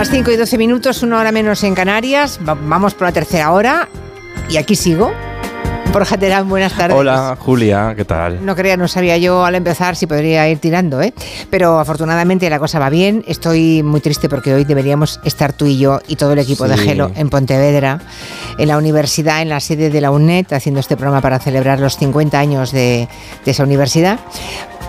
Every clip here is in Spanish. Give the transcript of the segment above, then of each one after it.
las 5 y 12 minutos, una hora menos en Canarias. vamos por la tercera hora y aquí sigo. Borja Terán, buenas tardes. Hola, Julia, ¿qué tal? No creía, no sabía yo al empezar si podría ir tirando, ¿eh? Pero afortunadamente la cosa va bien. Estoy muy triste porque hoy deberíamos estar tú y yo y todo el equipo de Gelo en Pontevedra, en la universidad, en la sede de la UNED, haciendo este programa para celebrar los 50 años de, de esa universidad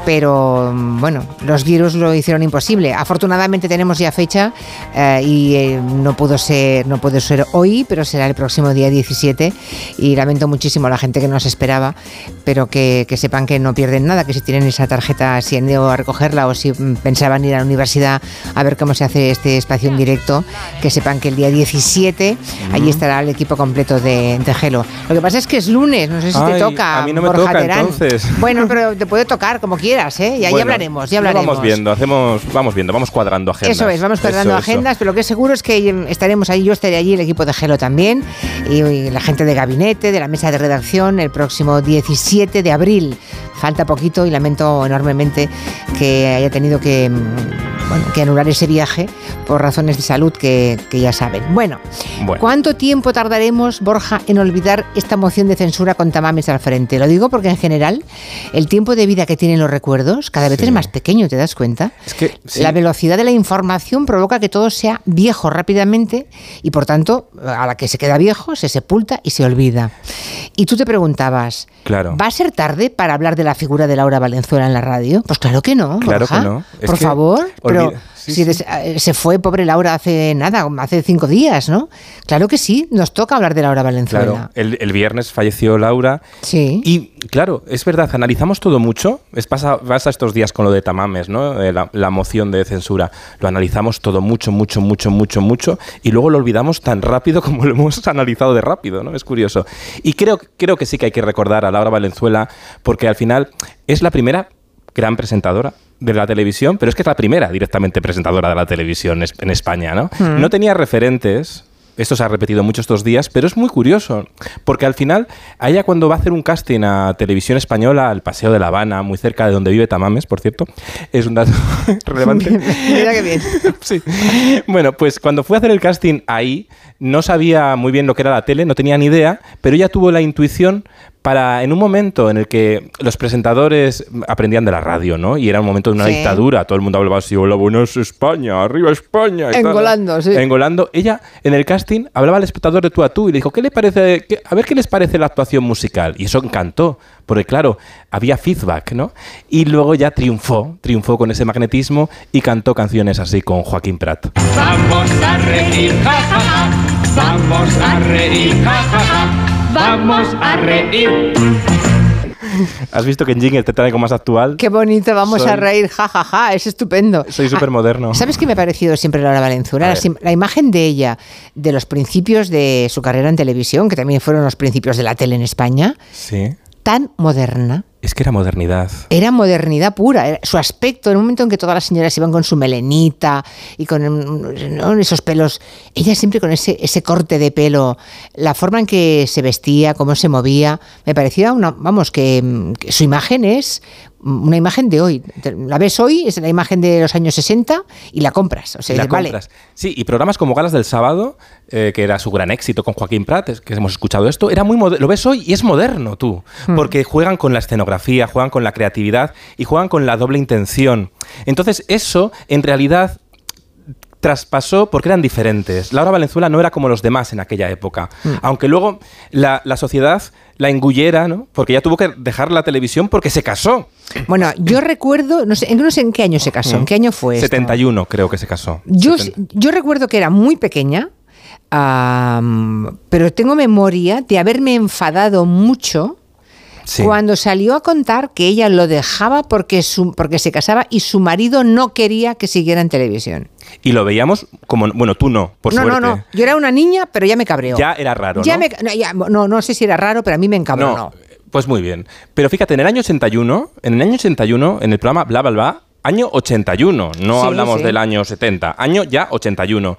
pero bueno, los virus lo hicieron imposible. Afortunadamente tenemos ya fecha eh, y eh, no pudo ser no puede ser hoy, pero será el próximo día 17 y lamento muchísimo a la gente que nos esperaba, pero que, sepan que no pierden nada, que si tienen esa tarjeta, si han ido a recogerla o si pensaban ir a la universidad a ver cómo se hace este espacio en directo, que sepan que el día 17 allí estará el equipo completo de, Gelo. Lo que pasa es que es lunes, no sé si te toca. A mí no me toca entonces. Bueno, pero te puede tocar como quieras. ¿eh? Y ahí hablaremos, ya hablaremos. Vamos viendo, hacemos, vamos viendo, vamos cuadrando agendas. Eso es, vamos cuadrando agendas, pero lo que es seguro es que estaremos ahí, yo estaré allí, el equipo de Gelo también, y la gente de gabinete, de la mesa de redacción, el próximo 17 de abril. Falta poquito y lamento enormemente que haya tenido que, mm, bueno, que anular ese viaje por razones de salud que, ya saben. Bueno, ¿cuánto tiempo tardaremos, Borja, en olvidar esta moción de censura con Tamames al frente? Lo digo porque en general el tiempo de vida que tienen los recuerdos cada vez es más pequeño, ¿te das cuenta? Es que La velocidad de la información provoca que todo sea viejo rápidamente y por tanto a la que se queda viejo se sepulta y se olvida. Y tú te preguntabas, claro. ¿va a ser tarde para hablar de la figura de Laura Valenzuela en la radio? Pues claro que no. Claro que no. por favor. Pero si eh, se fue pobre Laura hace nada, hace cinco días, ¿no? Claro que sí, nos toca hablar de Laura Valenzuela. Claro, el, viernes falleció Laura. Sí. Y claro, es verdad, analizamos todo mucho. Es pasa, pasa estos días con lo de Tamames, ¿no? Eh, la, la, moción de censura. Lo analizamos todo mucho, mucho, mucho, mucho, mucho. Y luego lo olvidamos tan rápido como lo hemos analizado de rápido, ¿no? Es curioso. Y creo, creo que sí que hay que recordar a Laura Valenzuela porque al final es la primera gran presentadora de la televisión, pero es que es la primera directamente presentadora de la televisión en España, ¿no? Hmm. No tenía referentes, esto se ha repetido mucho estos días, pero es muy curioso, porque al final, a ella cuando va a hacer un casting a televisión española, al Paseo de La Habana, muy cerca de donde vive Tamames, por cierto, es un dato relevante. Mira qué bien. sí. Bueno, pues cuando fue a hacer el casting ahí, no sabía muy bien lo que era la tele, no tenía ni idea, pero ella tuvo la intuición para en un momento en el que los presentadores aprendían de la radio, ¿no? Y era un momento de una dictadura, todo el mundo hablaba así, hola, buenos España, arriba España. Engolando, sí. Engolando. Ella, en el casting, hablaba al espectador de tú a tú y le dijo, ¿qué le parece? a ver qué les parece la actuación musical. Y eso encantó, porque claro, había feedback, ¿no? Y luego ya triunfó, triunfó con ese magnetismo y cantó canciones así con Joaquín Prat. Vamos a reír, vamos a reír, vamos a reír. ¿Has visto que en Jingle te trae como más actual? Qué bonito, vamos a reír, jajaja, ja, ja, es estupendo. Soy súper moderno. ¿Sabes qué me ha parecido siempre Laura Valenzuela? La, imagen de ella, de los principios de su carrera en televisión, que también fueron los principios de la tele en España, sí. tan moderna. Es que era modernidad. Era modernidad pura. su aspecto, en un momento en que todas las señoras iban con su melenita y con esos pelos, ella siempre con ese, corte de pelo, la forma en que se vestía, cómo se movía, me parecía una, vamos, que su imagen es una imagen de hoy. La ves hoy, es la imagen de los años 60 y la compras. O sea, la compras. Sí, y programas como Galas del Sábado, eh, que era su gran éxito con Joaquín Prat, que hemos escuchado esto, era muy lo ves hoy y es moderno tú, hmm. porque juegan con la escenografía, juegan con la creatividad y juegan con la doble intención. Entonces, eso en realidad traspasó porque eran diferentes. Laura Valenzuela no era como los demás en aquella época. Mm. Aunque luego la, sociedad la engullera, ¿no? Porque ella tuvo que dejar la televisión porque se casó. Bueno, yo recuerdo, no sé, no sé en qué año se casó, en qué año fue. 71 creo que se casó. Yo, yo recuerdo que era muy pequeña, pero tengo memoria de haberme enfadado mucho cuando salió a contar que ella lo dejaba porque, su, porque se casaba y su marido no quería que siguiera en televisión. Y lo veíamos como, bueno, tú no, por no, suerte. No, no, yo era una niña, pero ya me cabreó. Ya era raro, ¿no? no, no, sé si era raro, pero a mí me encabronó. No, pues muy bien. Pero fíjate, en el año 81, en el año 81, en el programa Bla Bla Bla, año 81, no hablamos del año 70, año ya 81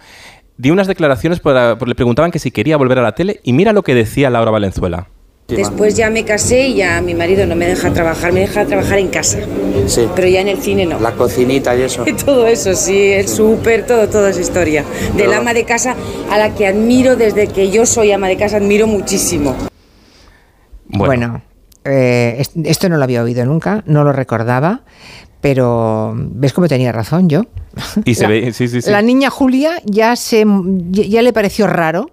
di unas declaraciones, le preguntaban que si quería volver a la tele y mira lo que decía Laura Valenzuela. Después ya me casé y ya mi marido no me deja trabajar, me deja trabajar en casa. Sí. Pero ya en el cine no. La cocinita y eso. Todo eso, sí, el súper, todo, toda esa historia. Del ama de casa a la que admiro desde que yo soy ama de casa, admiro muchísimo. Bueno, eh, est- esto no lo había oído nunca, no lo recordaba, pero ves cómo tenía razón yo. Y se La- ve, sí, sí, sí. La niña Julia ya se ya, ya le pareció raro.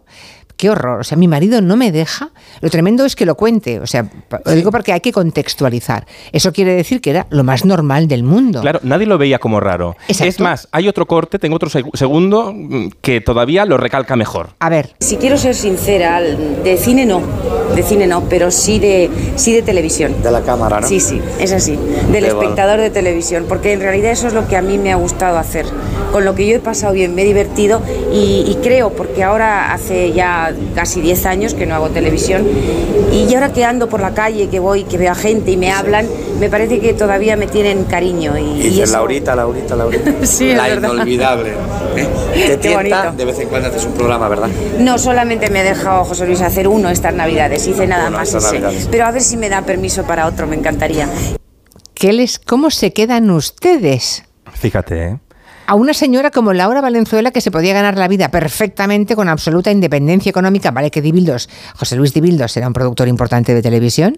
Qué horror. O sea, mi marido no me deja. Lo tremendo es que lo cuente. O sea, lo digo porque hay que contextualizar. Eso quiere decir que era lo más normal del mundo. Claro, nadie lo veía como raro. Exacto. Es más, hay otro corte, tengo otro seg- segundo mm, que todavía lo recalca mejor. A ver, Si quiero ser sincera, de cine no, de cine no, pero sí de, sí de televisión. De la cámara, ¿no? Sí, sí, es así, del bueno. espectador de televisión, porque en realidad eso es lo que a mí me ha gustado hacer, con lo que yo he pasado bien, me he divertido y, y creo, porque ahora hace ya casi 10 años que no hago televisión y ahora que ando por la calle, que voy, que veo a gente y me hablan, me parece que todavía me tienen cariño. Y, Y y eso- Laurita, Laurita, Laurita. Sí, es La verdad. inolvidable. ¿eh? Te tienta, de vez en cuando haces un programa, ¿verdad? No, solamente me ha dejado José Luis hacer uno estas navidades, hice nada Uno más ese. Pero a ver si me da permiso para otro, me encantaría. ¿qué les, ¿cómo se quedan ustedes? Fíjate, ¿eh? A una señora como Laura Valenzuela que se podía ganar la vida perfectamente con absoluta independencia económica. Vale que Dibildos, José Luis Dibildos era un productor importante de televisión,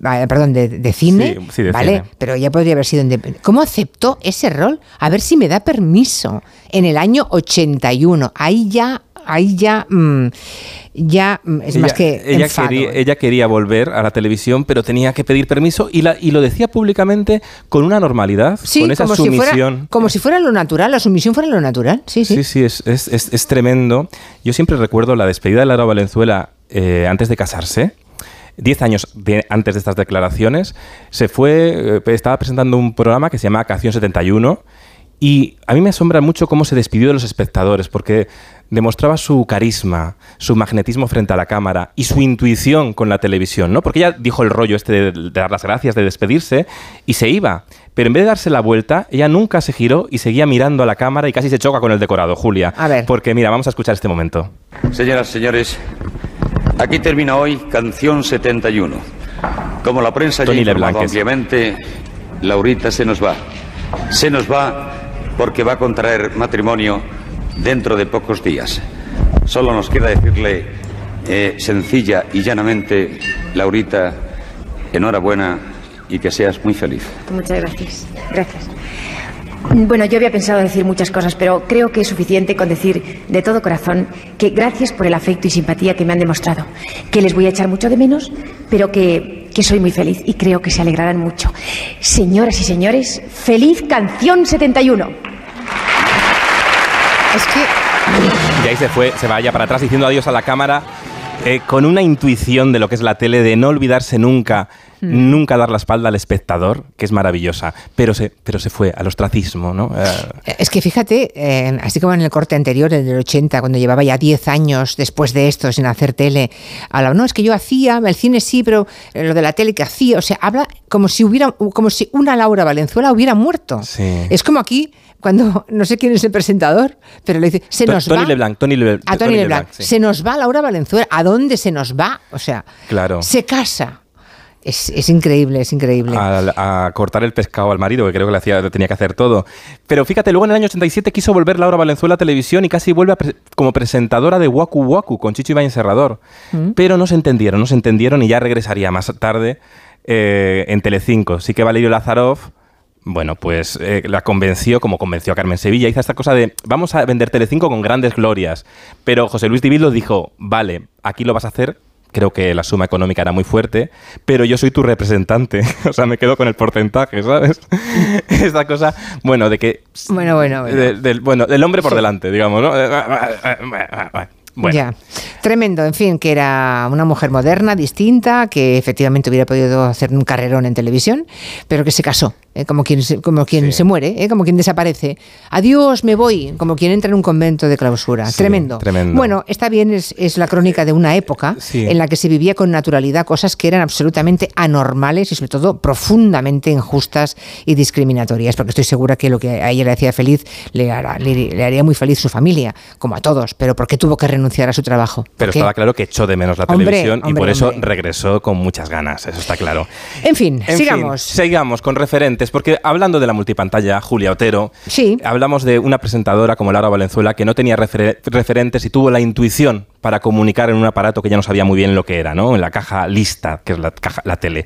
perdón, de, de cine, Sí, sí, de vale, cine. pero ella podría haber sido independiente. ¿Cómo aceptó ese rol? A ver si me da permiso. En el año 81, ahí ya, ahí ya, mm, ya mm, es más que ella enfado, quería, ¿eh? ella quería volver a la televisión, pero tenía que pedir permiso y, la, y lo decía públicamente con una normalidad, Sí, con esa como si, sumisión. fuera, como si fuera lo natural, la sumisión fuera lo natural. Sí, sí. Sí, sí, es, es- es- es tremendo. Yo siempre recuerdo la despedida de Laura Valenzuela eh, antes de casarse. Diez años de- antes de estas declaraciones, se fue, eh, estaba presentando un programa que se llama Acción 71 y a mí me asombra mucho cómo se despidió de los espectadores porque demostraba su carisma, su magnetismo frente a la cámara y su intuición con la televisión, ¿no? Porque ella dijo el rollo este de, de dar las gracias, de despedirse y se iba. Pero en vez de darse la vuelta, ella nunca se giró y seguía mirando a la cámara y casi se choca con el decorado, Julia. A ver. Porque mira, vamos a escuchar este momento. Señoras, señores, aquí termina hoy Canción 71. Como la prensa ya ha Tony informado Leblanc es. ampliamente, Laurita se nos va. Se nos va porque va a contraer matrimonio dentro de pocos días. Solo nos queda decirle eh, sencilla y llanamente, Laurita, enhorabuena y que seas muy feliz. Muchas gracias. Gracias. Bueno, yo había pensado decir muchas cosas, pero creo que es suficiente con decir de todo corazón que gracias por el afecto y simpatía que me han demostrado, que les voy a echar mucho de menos, pero que, que soy muy feliz y creo que se alegrarán mucho. Señoras y señores, feliz canción 71. Y ahí se fue, se vaya para atrás diciendo adiós a la cámara eh, con una intuición de lo que es la tele, de no olvidarse nunca, Hmm. nunca dar la espalda al espectador, que es maravillosa. Pero se, pero se fue al ostracismo, ¿no? Eh, Es que fíjate, eh, así como en el corte anterior, el del 80, cuando llevaba ya 10 años después de esto sin hacer tele, habla, no, es que yo hacía, el cine sí, pero eh, lo de la tele que hacía, o sea, habla como si hubiera, como si una Laura Valenzuela hubiera muerto. Sí. Es como aquí, cuando no sé quién es el presentador, pero le dice, se nos Tony va. LeBlanc, Tony Le- a Tony, Tony Leblanc. LeBlanc, sí. Se nos va Laura Valenzuela. ¿A dónde se nos va? O sea, Claro. se casa. Es, es increíble, es increíble. a, a cortar el pescado al marido, que creo que le hacía, tenía que hacer todo. Pero fíjate, luego en el año 87 quiso volver Laura Valenzuela a televisión y casi vuelve a pre- como presentadora de Waku Waku con Chicho Ibañez Serrador. Mm. Pero no se entendieron, no se entendieron y ya regresaría más tarde eh, en Telecinco. Sí que Valerio Lazarov, bueno, pues eh, la convenció, como convenció a Carmen Sevilla, hizo esta cosa de vamos a vender Telecinco con grandes glorias. Pero José Luis Divildo dijo, vale, aquí lo vas a hacer creo que la suma económica era muy fuerte, pero yo soy tu representante. O sea, me quedo con el porcentaje, ¿sabes? Esta cosa, bueno, de que... Bueno, bueno, bueno. de- del, bueno, del hombre por delante, digamos, ¿no? Bueno. Ya, tremendo, en fin, que era una mujer moderna, distinta, que efectivamente hubiera podido hacer un carrerón en televisión, pero que se casó, ¿eh? como quien, se, como quien Sí. se muere, ¿eh? como quien desaparece. Adiós, me voy, como quien entra en un convento de clausura. Sí, tremendo. tremendo. Bueno, está bien, es, es la crónica de una época Sí. en la que se vivía con naturalidad cosas que eran absolutamente anormales y sobre todo profundamente injustas y discriminatorias, porque estoy segura que lo que a ella le hacía feliz le, hará- le- le haría muy feliz su familia, como a todos, pero ¿por qué tuvo que renunciar? Renunciar a su trabajo. Pero estaba claro que echó de menos la Hombre, televisión y por eso hombre. regresó con muchas ganas, eso está claro. En fin, En sigamos. fin, sigamos con referentes, porque hablando de la multipantalla, Julia Otero, Sí. hablamos de una presentadora como Laura Valenzuela que no tenía refer- referentes y tuvo la intuición para comunicar en un aparato que ya no sabía muy bien lo que era, ¿no? En la caja lista, que es la, caja, la tele.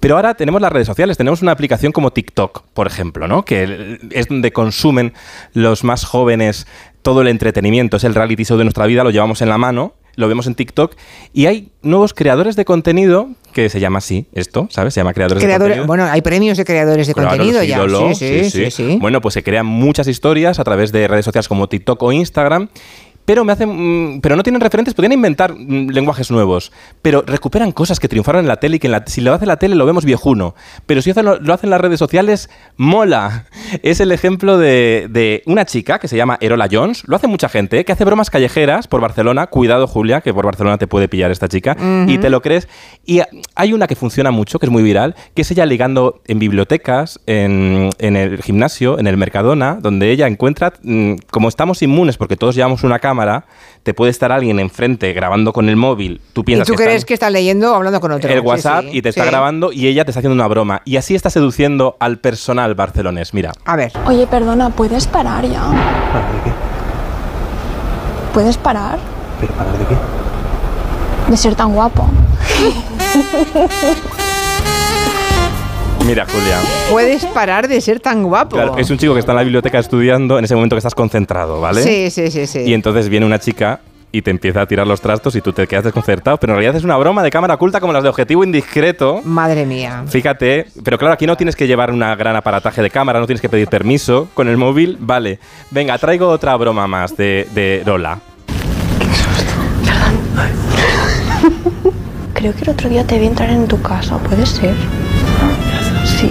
Pero ahora tenemos las redes sociales, tenemos una aplicación como TikTok, por ejemplo, ¿no? Que es donde consumen los más jóvenes todo el entretenimiento, es el reality show de nuestra vida, lo llevamos en la mano lo vemos en TikTok y hay nuevos creadores de contenido que se llama así, esto, ¿sabes? Se llama creadores de contenido. bueno, hay premios de creadores de Claro, contenido ya. sí, sí, sí, sí. Bueno, pues se crean muchas historias a través de redes sociales como TikTok o Instagram. Pero, me hacen, mm, pero no tienen referentes, podrían inventar mm, lenguajes nuevos, pero recuperan cosas que triunfaron en la tele y que en la- si lo hace la tele lo vemos viejuno. Pero si hacen- lo hacen las redes sociales, mola. Es el ejemplo de, de una chica que se llama Erola Jones, lo hace mucha gente, ¿eh? que hace bromas callejeras por Barcelona. Cuidado, Julia, que por Barcelona te puede pillar esta chica. Y te lo crees. Y hay una que funciona mucho, que es muy viral, que es ella ligando en bibliotecas, en, en el gimnasio, en el Mercadona, donde ella encuentra, mm, como estamos inmunes porque todos llevamos una cámara, te puede estar alguien enfrente grabando con el móvil. Tú ¿Y piensas tú que crees están- que estás leyendo o hablando con otro? el WhatsApp sí, y te está sí. grabando y ella te está haciendo una broma. Y así está seduciendo al personal barcelonés. Mira. A ver. Oye, perdona, ¿puedes parar ya? ¿Puedes parar? ¿Pero parar de qué? De ser tan guapo. Mira, Julia. Puedes parar de ser tan guapo. Claro, es un chico que está en la biblioteca estudiando en ese momento que estás concentrado, ¿vale? Sí, sí, sí, sí. Y entonces viene una chica y te empieza a tirar los trastos y tú te quedas desconcertado, pero en realidad es una broma de cámara oculta como las de objetivo indiscreto. Madre mía. Fíjate, pero claro, aquí no tienes que llevar una gran aparataje de cámara, no tienes que pedir permiso con el móvil. Vale, venga, traigo otra broma más de, de Lola. Creo que el otro día te vi entrar en tu casa, ¿puede ser? Sí.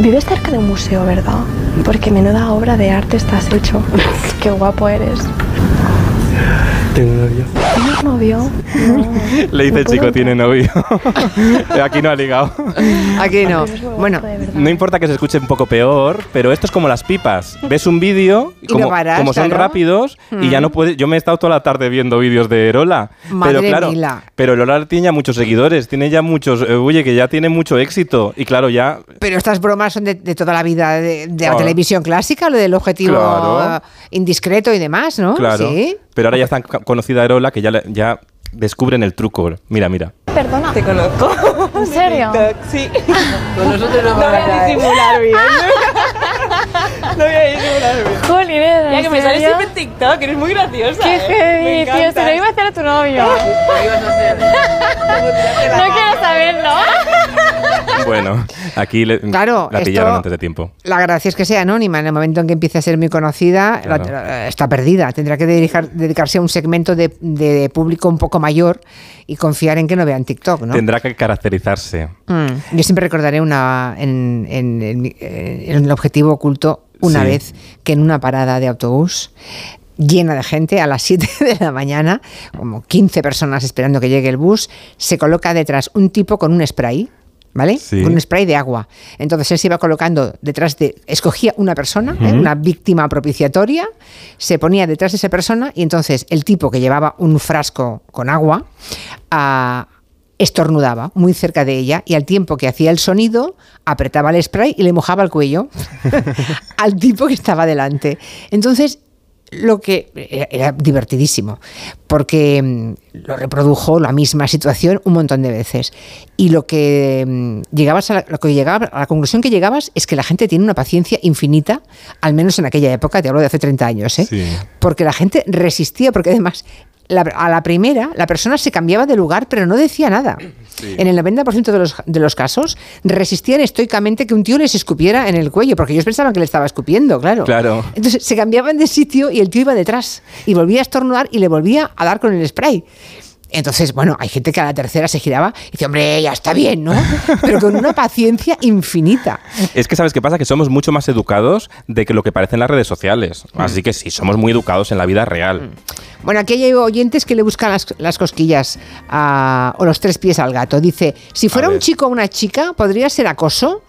Vives cerca de un museo, ¿verdad? Porque menuda obra de arte estás hecho. Qué guapo eres. Tengo novio. ¿Tienes novio? No. Le dice No el chico, tiene novio. aquí no ha ligado. Aquí no. Bueno. No importa que se escuche un poco peor, pero esto es como las pipas. Ves un vídeo, Y como, no paras, como son claro. rápidos, y ya no puedes. Yo me he estado toda la tarde viendo vídeos de Lola. Madre pero claro, mila. pero Lola tiene ya muchos seguidores, tiene ya muchos. eh, oye, que ya tiene mucho éxito. Y claro, ya. pero estas bromas son de, de toda la vida de, de la Claro. televisión clásica, lo del objetivo Claro. indiscreto y demás, ¿no? Claro. Sí. Pero ahora ya es tan ca- conocida Erola que ya, ya descubren el truco. Mira, mira. Perdona. Te conozco. ¿En serio? Sí. Con nosotros no, voy a disimular bien. no voy a disimular bien. Jolines, Ya ¿en que me sales siempre en TikTok, eres muy graciosa. Qué ¿eh? heavy, Me tío. Se lo iba a hacer a tu novio. Lo ibas a hacer. No quiero saberlo. Bueno, aquí le- Claro, la esto- pillaron antes de tiempo. La gracia es que sea anónima. En el momento en que empiece a ser muy conocida, la- Claro. la- está perdida. Tendrá que dedicar- dedicarse a un segmento de, de público un poco mayor y confiar en que no vean TikTok, ¿no? Tendrá que caracterizarse. Mm. Yo siempre recordaré una en, en- en mi- en el objetivo oculto una Sí. vez que en una parada de autobús llena de gente a las 7 de la mañana, como 15 personas esperando que llegue el bus, se coloca detrás un tipo con un spray. ¿Vale? Sí. Con un spray de agua. Entonces él se iba colocando detrás de. Escogía una persona, ¿eh? una víctima propiciatoria, se ponía detrás de esa persona y entonces el tipo que llevaba un frasco con agua ah, estornudaba muy cerca de ella y al tiempo que hacía el sonido apretaba el spray y le mojaba el cuello al tipo que estaba delante. Entonces, lo que era, divertidísimo, porque mm, lo reprodujo la misma situación un montón de veces. Y lo que mm, llegabas a la, lo que llegaba, a la conclusión que llegabas es que la gente tiene una paciencia infinita, al menos en aquella época, te hablo de hace 30 años, ¿eh? Sí. porque la gente resistía, porque además la- a la primera la persona se cambiaba de lugar pero no decía nada. En el 90% de los, de los casos resistían estoicamente que un tío les escupiera en el cuello, porque ellos pensaban que le estaba escupiendo, claro. Claro. Entonces se cambiaban de sitio y el tío iba detrás y volvía a estornudar y le volvía a dar con el spray. Entonces, bueno, hay gente que a la tercera se giraba y dice, hombre, ya está bien, ¿no? Pero con una paciencia infinita. Es que sabes qué pasa, que somos mucho más educados de que lo que parece en las redes sociales. Mm. Así que sí, somos muy educados en la vida real. Bueno, aquí hay oyentes que le buscan las, las cosquillas a- o los tres pies al gato. Dice, si fuera un chico o una chica, ¿podría ser acoso?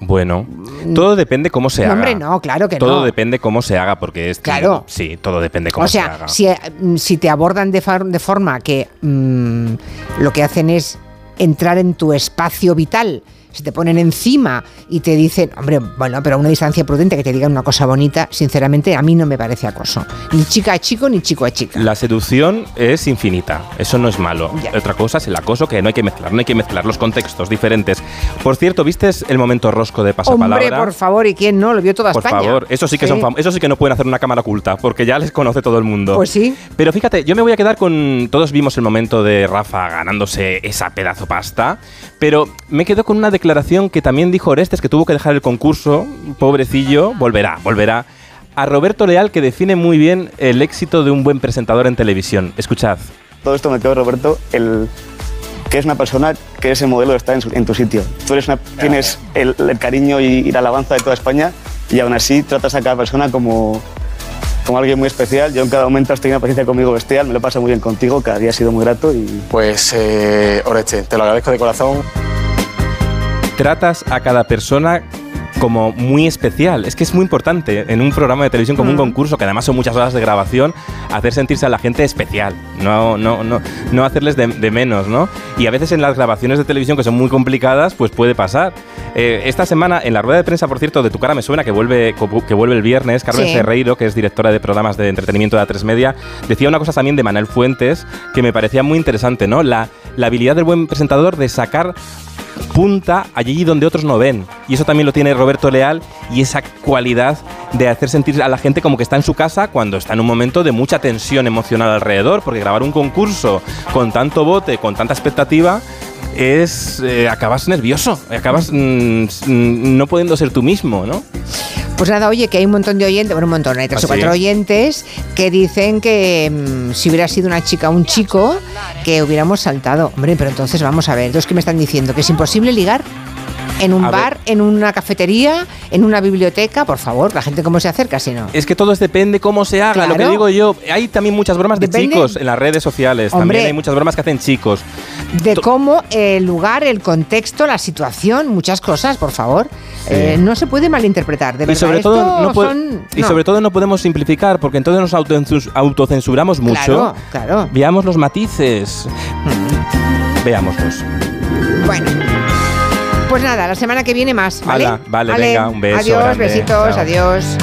Bueno, todo depende cómo se No, haga. hombre, no, claro que todo no. depende cómo se haga, porque es Claro. sí, todo depende cómo o se haga. si, eh, mm, si te abordan de, far- de forma que mm, lo que hacen es entrar en tu espacio vital, se te ponen encima y te dicen, hombre, bueno, pero a una distancia prudente que te digan una cosa bonita, sinceramente a mí no me parece acoso. Ni chica a chico, ni chico a chica. La seducción es infinita, eso no es malo. Ya. Otra cosa es el acoso que no hay que mezclar, no hay que mezclar los contextos diferentes. Por cierto, ¿viste el momento rosco de pasapalabra? Hombre, por favor, ¿y quién no? Lo vio toda Por España. favor, eso sí que son fam- eso sí que no pueden hacer una cámara oculta, porque ya les conoce todo el mundo. Pues sí. Pero fíjate, yo me voy a quedar con. Todos vimos el momento de Rafa ganándose esa pedazo pasta, pero me quedo con una declaración que también dijo Orestes, que tuvo que dejar el concurso, pobrecillo, volverá, volverá. A Roberto Leal, que define muy bien el éxito de un buen presentador en televisión. Escuchad. Todo esto me quedó, Roberto, el que es una persona que es el modelo de estar en, su- en tu sitio. Tú eres una- tienes el, el cariño y, y la alabanza de toda España y aún así tratas a cada persona como, como alguien muy especial. Yo en cada momento has tenido una paciencia conmigo bestial, me lo paso muy bien contigo, cada día ha sido muy grato y... Pues, eh, Oreste, te lo agradezco de corazón. Tratas a cada persona como muy especial. Es que es muy importante en un programa de televisión como un Mm. concurso, que además son muchas horas de grabación, hacer sentirse a la gente especial, no, no, no, no hacerles de, de menos, ¿no? Y a veces en las grabaciones de televisión que son muy complicadas, pues puede pasar. Eh, esta semana, en la rueda de prensa, por cierto, de Tu cara me suena, que vuelve, que vuelve el viernes, Carmen Sí. Ferreiro, que es directora de programas de entretenimiento de A3 Media, decía una cosa también de Manuel Fuentes que me parecía muy interesante, ¿no? La, la habilidad del buen presentador de sacar punta allí donde otros no ven. Y eso también lo tiene Roberto Leal y esa cualidad de hacer sentir a la gente como que está en su casa cuando está en un momento de mucha tensión emocional alrededor, porque grabar un concurso con tanto bote, con tanta expectativa, es eh, acabas nervioso, acabas mm, mm, no pudiendo ser tú mismo, ¿no? Pues nada, oye, que hay un montón de oyentes, bueno, un montón, hay tres ¿Ah, o cuatro oyentes que dicen que mm, si hubiera sido una chica o un chico, que hubiéramos saltado. Hombre, pero entonces vamos a ver, los que me están diciendo que es imposible ligar en un A ver. bar, en una cafetería, en una biblioteca, por favor, la gente cómo se acerca si no. Es que todo depende cómo se haga, lo que digo yo. Hay también muchas bromas de chicos en las redes sociales, Hombre. también hay muchas bromas que hacen chicos. De cómo el lugar, el contexto, la situación, muchas cosas, por favor. Eh, no se puede malinterpretar, de y verdad. sobre, todo no son- y no. sobre todo no podemos simplificar porque entonces nos autocensuramos mucho. Claro, claro. Veamos los matices. Veámoslos. Bueno. Pues nada, la semana que viene más, ¿vale? Hala, vale, venga, un beso Adiós, grande. besitos, Chao. adiós.